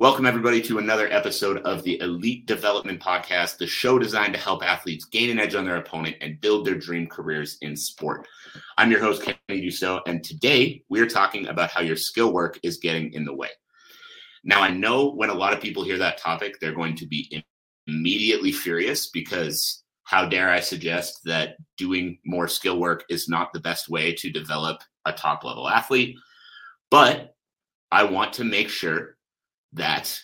Welcome, everybody, to another episode of the Elite Development Podcast, the show designed to help athletes gain an edge on their opponent and build their dream careers in sport. I'm your host, Kenny Dussault, and today we are talking about how your skill work is getting in the way. Now, I know when a lot of people hear that topic, they're going to be immediately furious because how dare I suggest that doing more skill work is not the best way to develop a top level athlete? But I want to make sure that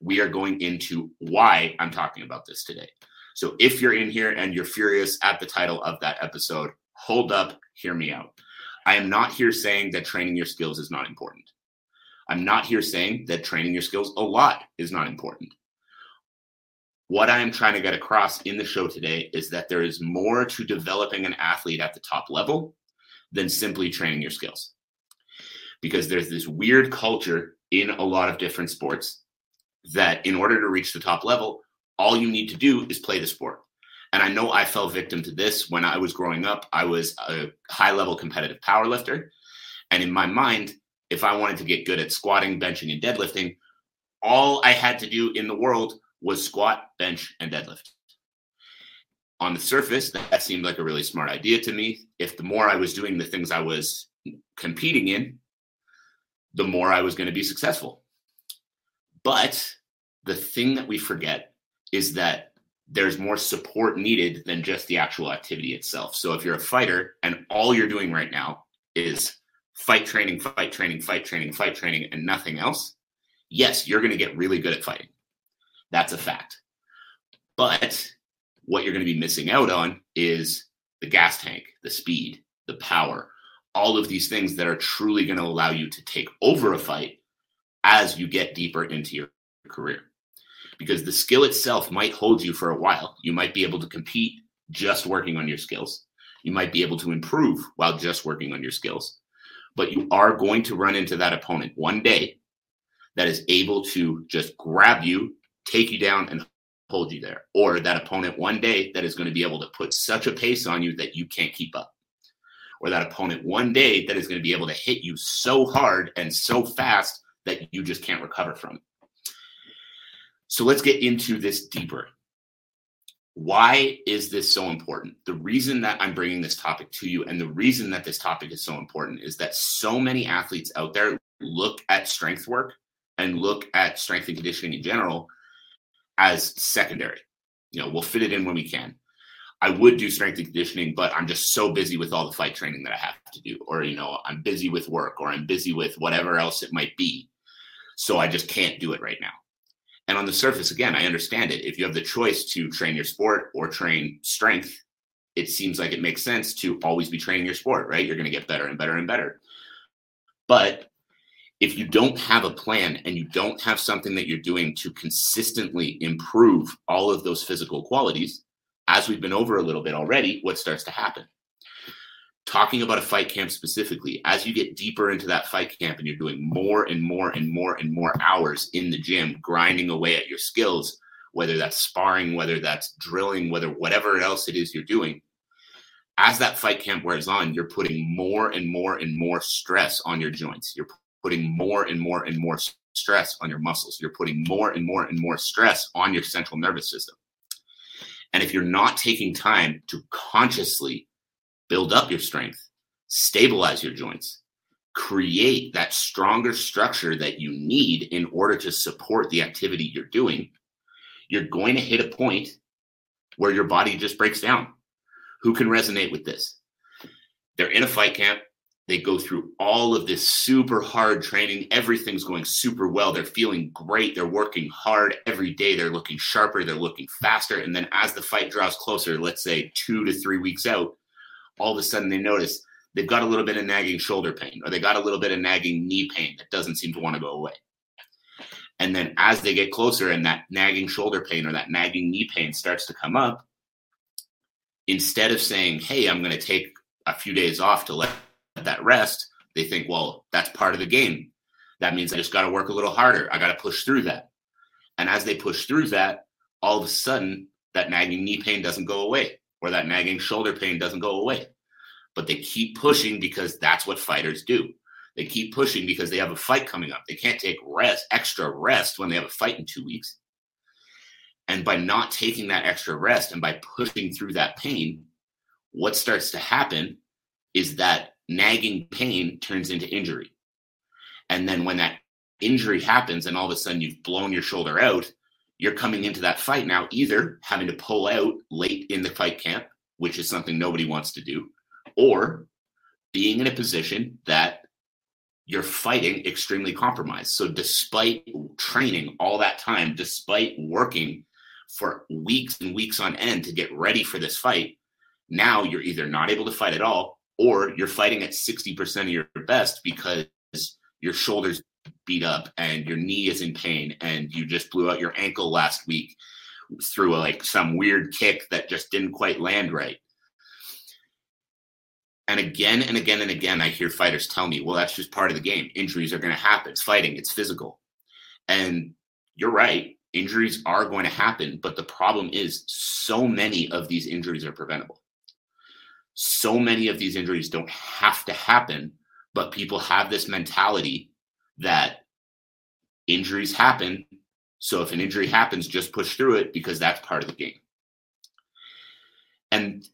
we are going into why I'm talking about this today. So if you're in here and you're furious at the title of that episode, hold up, hear me out. I am not here saying that training your skills is not important. I'm not here saying that training your skills a lot is not important. What I am trying to get across in the show today is that there is more to developing an athlete at the top level than simply training your skills. Because there's this weird culture in a lot of different sports that in order to reach the top level, all you need to do is play the sport. And I know I fell victim to this when I was growing up. I was a high level competitive power lifter. And in my mind, if I wanted to get good at squatting, benching, and deadlifting, all I had to do in the world was squat, bench, and deadlift. On the surface, that seemed like a really smart idea to me. If the more I was doing the things I was competing in, the more I was going to be successful. But the thing that we forget is that there's more support needed than just the actual activity itself. So if you're a fighter and all you're doing right now is fight training, fight training, fight training, fight training, and nothing else, yes, you're going to get really good at fighting. That's a fact. But what you're going to be missing out on is the gas tank, the speed, the power, all of these things that are truly going to allow you to take over a fight as you get deeper into your career. Because the skill itself might hold you for a while. You might be able to compete just working on your skills. You might be able to improve while just working on your skills. But you are going to run into that opponent one day that is able to just grab you, take you down, and hold you there. Or that opponent one day that is going to be able to put such a pace on you that you can't keep up or that opponent one day that is going to be able to hit you so hard and so fast that you just can't recover from it. So let's get into this deeper. Why is this so important? The reason that I'm bringing this topic to you and the reason that this topic is so important is that so many athletes out there look at strength work and look at strength and conditioning in general as secondary. You know, we'll fit it in when we can. I would do strength and conditioning, but I'm just so busy with all the fight training that I have to do, or you know, I'm busy with work, or I'm busy with whatever else it might be. So I just can't do it right now. And on the surface, again, I understand it. If you have the choice to train your sport or train strength, it seems like it makes sense to always be training your sport, right? You're going to get better and better and better. But if you don't have a plan and you don't have something that you're doing to consistently improve all of those physical qualities, as we've been over a little bit already, what starts to happen? Talking about a fight camp specifically, as you get deeper into that fight camp and you're doing more and more and more and more hours in the gym, grinding away at your skills, whether that's sparring, whether that's drilling, whether whatever else it is you're doing, as that fight camp wears on, you're putting more and more and more stress on your joints. You're putting more and more and more stress on your muscles. You're putting more and more and more stress on your central nervous system. And if you're not taking time to consciously build up your strength, stabilize your joints, create that stronger structure that you need in order to support the activity you're doing, you're going to hit a point where your body just breaks down. Who can resonate with this? They're in a fight camp. They go through all of this super hard training. Everything's going super well. They're feeling great. They're working hard every day. They're looking sharper. They're looking faster. And then as the fight draws closer, let's say two to three weeks out, all of a sudden they notice they've got a little bit of nagging shoulder pain or they got a little bit of nagging knee pain that doesn't seem to want to go away. And then as they get closer and that nagging shoulder pain or that nagging knee pain starts to come up, instead of saying, Hey, I'm going to take a few days off to let that rest, they think, well, that's part of the game. That means I just got to work a little harder. I got to push through that. And as they push through that, all of a sudden, that nagging knee pain doesn't go away or that nagging shoulder pain doesn't go away. But they keep pushing because that's what fighters do. They keep pushing because they have a fight coming up. They can't take rest, extra rest when they have a fight in two weeks. And by not taking that extra rest and by pushing through that pain, what starts to happen is that nagging pain turns into injury. And then when that injury happens and all of a sudden you've blown your shoulder out, you're coming into that fight now either having to pull out late in the fight camp, which is something nobody wants to do, or being in a position that you're fighting extremely compromised. So, despite training all that time, despite working for weeks and weeks on end to get ready for this fight, now you're either not able to fight at all or you're fighting at 60% of your best because your shoulders beat up and your knee is in pain and you just blew out your ankle last week through a, like some weird kick that just didn't quite land right. And again and again and again, I hear fighters tell me, well, that's just part of the game. Injuries are going to happen. It's fighting, it's physical. And you're right. Injuries are going to happen. But the problem is, so many of these injuries are preventable. So many of these injuries don't have to happen, but people have this mentality that injuries happen. So if an injury happens, just push through it because that's part of the game. And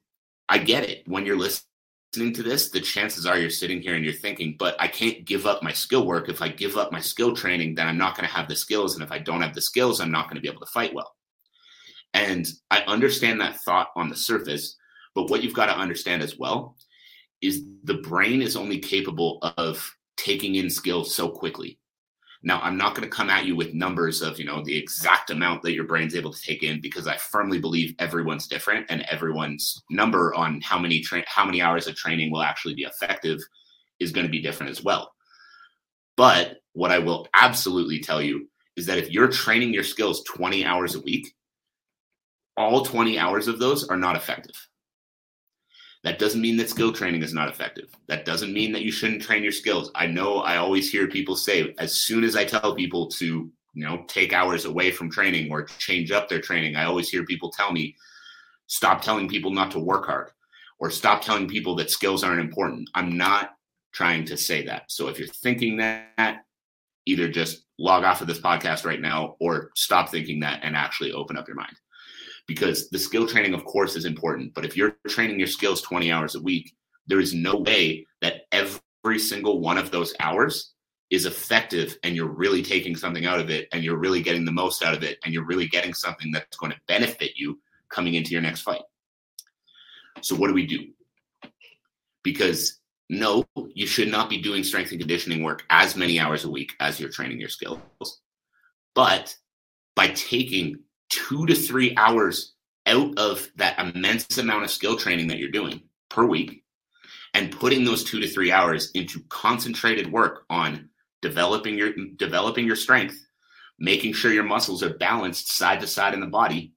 I get it. When you're listening to this, the chances are you're sitting here and you're thinking, but I can't give up my skill work. If I give up my skill training, then I'm not going to have the skills. And if I don't have the skills, I'm not going to be able to fight well. And I understand that thought on the surface. But what you've got to understand as well is the brain is only capable of taking in skills so quickly. Now, I'm not going to come at you with numbers of, you know, the exact amount that your brain's able to take in because I firmly believe everyone's different and everyone's number on how many tra- how many hours of training will actually be effective is going to be different as well. But what I will absolutely tell you is that if you're training your skills 20 hours a week, all 20 hours of those are not effective. That doesn't mean that skill training is not effective. That doesn't mean that you shouldn't train your skills. I know I always hear people say, as soon as I tell people to, you know, take hours away from training or change up their training, I always hear people tell me, stop telling people not to work hard or stop telling people that skills aren't important. I'm not trying to say that. So if you're thinking that, either just log off of this podcast right now or stop thinking that and actually open up your mind because the skill training, of course, is important. But if you're training your skills 20 hours a week, there is no way that every single one of those hours is effective and you're really taking something out of it and you're really getting the most out of it and you're really getting something that's going to benefit you coming into your next fight. So, what do we do? Because no, you should not be doing strength and conditioning work as many hours a week as you're training your skills. But by taking two to three hours out of that immense amount of skill training that you're doing per week and putting those two to three hours into concentrated work on developing your developing your strength making sure your muscles are balanced side to side in the body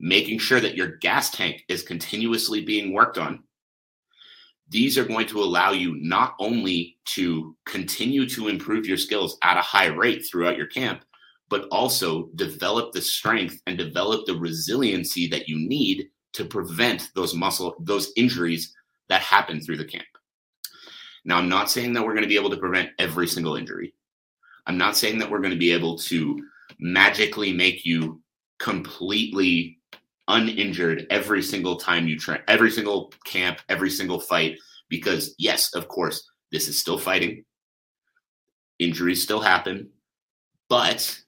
making sure that your gas tank is continuously being worked on these are going to allow you not only to continue to improve your skills at a high rate throughout your camp but also develop the strength and develop the resiliency that you need to prevent those muscle those injuries that happen through the camp. Now, I'm not saying that we're going to be able to prevent every single injury. I'm not saying that we're going to be able to magically make you completely uninjured every single time you train, every single camp, every single fight. Because, yes, of course, this is still fighting. Injuries still happen. But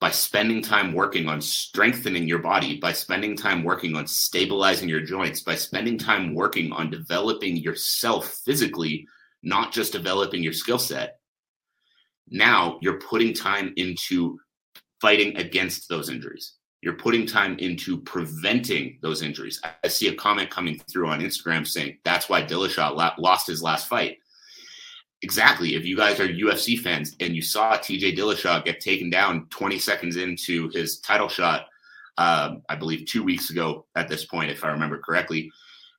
by spending time working on strengthening your body, by spending time working on stabilizing your joints, by spending time working on developing yourself physically, not just developing your skill set, now you're putting time into fighting against those injuries. You're putting time into preventing those injuries. I see a comment coming through on Instagram saying that's why Dillashaw lost his last fight Exactly. If you guys are UFC fans and you saw TJ Dillashaw get taken down 20 seconds into his title shot, um, I believe two weeks ago at this point, if I remember correctly,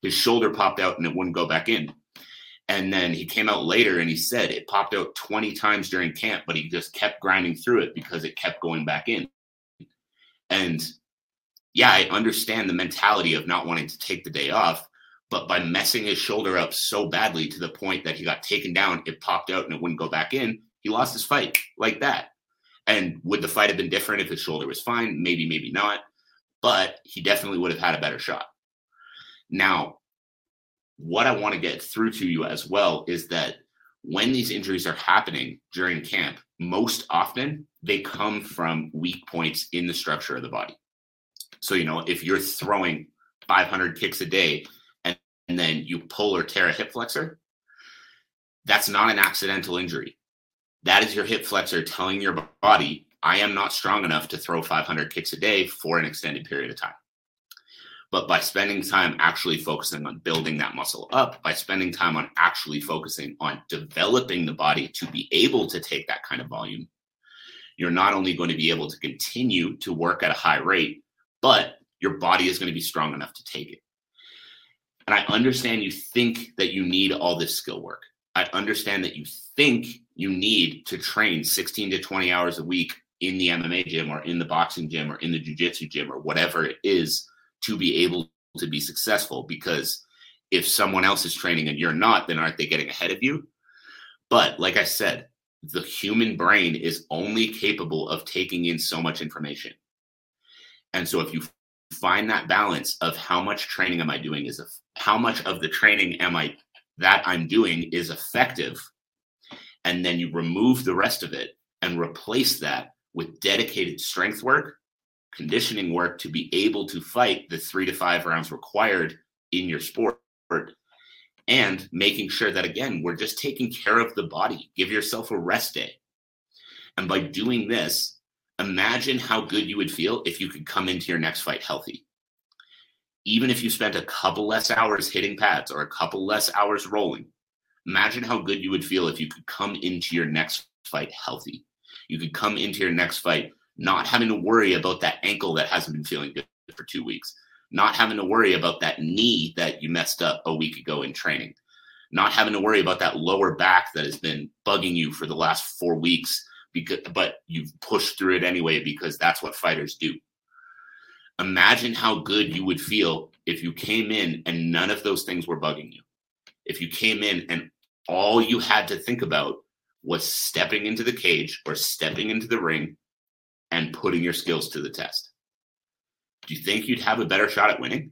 his shoulder popped out and it wouldn't go back in. And then he came out later and he said it popped out 20 times during camp, but he just kept grinding through it because it kept going back in. And yeah, I understand the mentality of not wanting to take the day off, but by messing his shoulder up so badly to the point that he got taken down, it popped out and it wouldn't go back in, he lost his fight like that. And would the fight have been different if his shoulder was fine? Maybe, maybe not. But he definitely would have had a better shot. Now, what I want to get through to you as well is that when these injuries are happening during camp, most often they come from weak points in the structure of the body. So, you know, if you're throwing 500 kicks a day and, then you pull or tear a hip flexor, that's not an accidental injury. That is your hip flexor telling your body, I am not strong enough to throw 500 kicks a day for an extended period of time. But by spending time actually focusing on building that muscle up, by spending time on actually focusing on developing the body to be able to take that kind of volume, you're not only going to be able to continue to work at a high rate, but your body is going to be strong enough to take it. And I understand you think that you need all this skill work. I understand that you think you need to train 16 to 20 hours a week in the MMA gym or in the boxing gym or in the jiu-jitsu gym or whatever it is to be able to be successful. Because if someone else is training and you're not then aren't they getting ahead of you? But like i said the human brain is only capable of taking in so much information. And so if you find that balance of how much training am i doing is how much of the training am i that i'm doing is effective and then you remove the rest of it and replace that with dedicated strength work conditioning work to be able to fight the three to five rounds required in your sport and making sure that again we're just taking care of the body. Give yourself a rest day. And by doing this imagine how good you would feel if you could come into your next fight healthy. Even if you spent a couple less hours hitting pads or a couple less hours rolling imagine how good you would feel if you could come into your next fight healthy. You could come into your next fight not having to worry about that ankle that hasn't been feeling good for two weeks, not having to worry about that knee that you messed up a week ago in training, not having to worry about that lower back that has been bugging you for the last four weeks, because, but you've pushed through it anyway because that's what fighters do. Imagine how good you would feel if you came in and none of those things were bugging you. If you came in and all you had to think about was stepping into the cage or stepping into the ring and putting your skills to the test. Do you think you'd have a better shot at winning?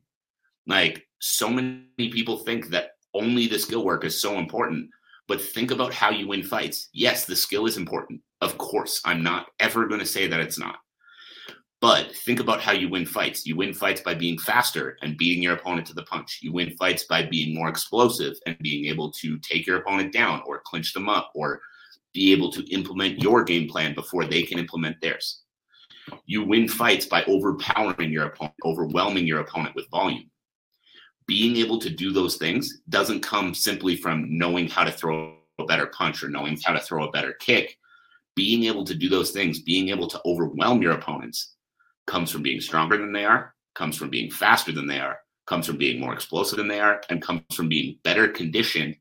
Like so many people think that only the skill work is so important, but think about how you win fights. Yes, the skill is important. Of course, I'm not ever going to say that it's not. But think about how you win fights. You win fights by being faster and beating your opponent to the punch. You win fights by being more explosive and being able to take your opponent down or clinch them up or be able to implement your game plan before they can implement theirs. You win fights by overpowering your opponent, overwhelming your opponent with volume. Being able to do those things doesn't come simply from knowing how to throw a better punch or knowing how to throw a better kick. Being able to do those things, being able to overwhelm your opponents, comes from being stronger than they are, comes from being faster than they are, comes from being more explosive than they are, and comes from being better conditioned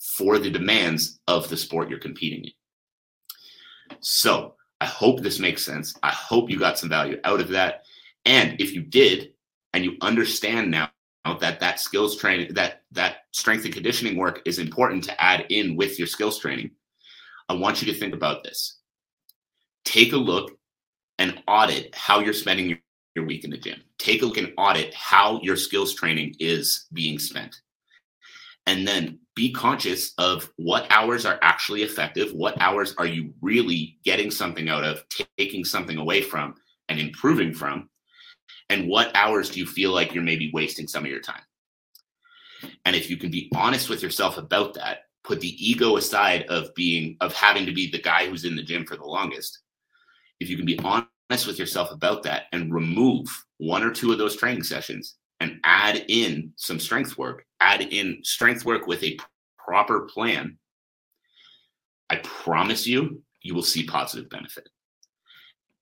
for the demands of the sport you're competing in. So, I hope this makes sense. I hope you got some value out of that. And if you did, and you understand now that that skills training, that that strength and conditioning work is important to add in with your skills training, I want you to think about this. Take a look and audit how you're spending your, your week in the gym. Take a look and audit how your skills training is being spent. And then be conscious of what hours are actually effective, what hours are you really getting something out of, taking something away from, and improving from, and what hours do you feel like you're maybe wasting some of your time. And if you can be honest with yourself about that, put the ego aside of being of having to be the guy who's in the gym for the longest. If you can be honest with yourself about that and remove one or two of those training sessions and add in some strength work, add in strength work with a proper plan, I promise you, you will see positive benefit.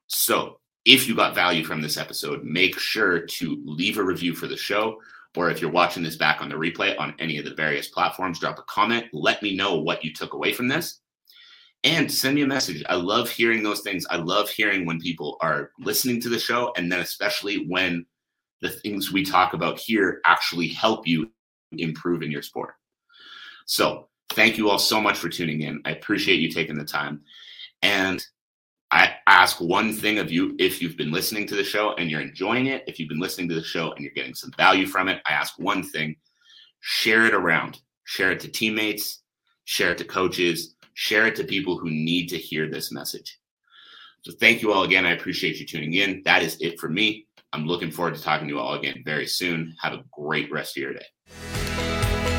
So, if you got value from this episode, make sure to leave a review for the show or if you're watching this back on the replay on any of the various platforms, drop a comment. Let me know what you took away from this. And send me a message. I love hearing those things. I love hearing when people are listening to the show, and then especially when the things we talk about here actually help you improve in your sport. So, thank you all so much for tuning in. I appreciate you taking the time. And I ask one thing of you if you've been listening to the show and you're enjoying it, if you've been listening to the show and you're getting some value from it, I ask one thing share it around, share it to teammates, share it to coaches, share it to people who need to hear this message. So, thank you all again. I appreciate you tuning in. That is it for me. I'm looking forward to talking to you all again very soon. Have a great rest of your day.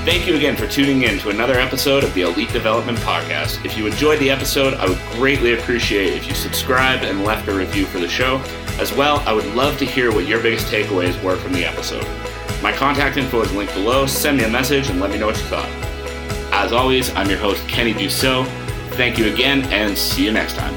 Thank you again for tuning in to another episode of the Elite Development Podcast. If you enjoyed the episode, I would greatly appreciate if you subscribed and left a review for the show. As well, I would love to hear what your biggest takeaways were from the episode. My contact info is linked below. Send me a message and let me know what you thought. As always, I'm your host, Kenny Dussault. Thank you again, and see you next time.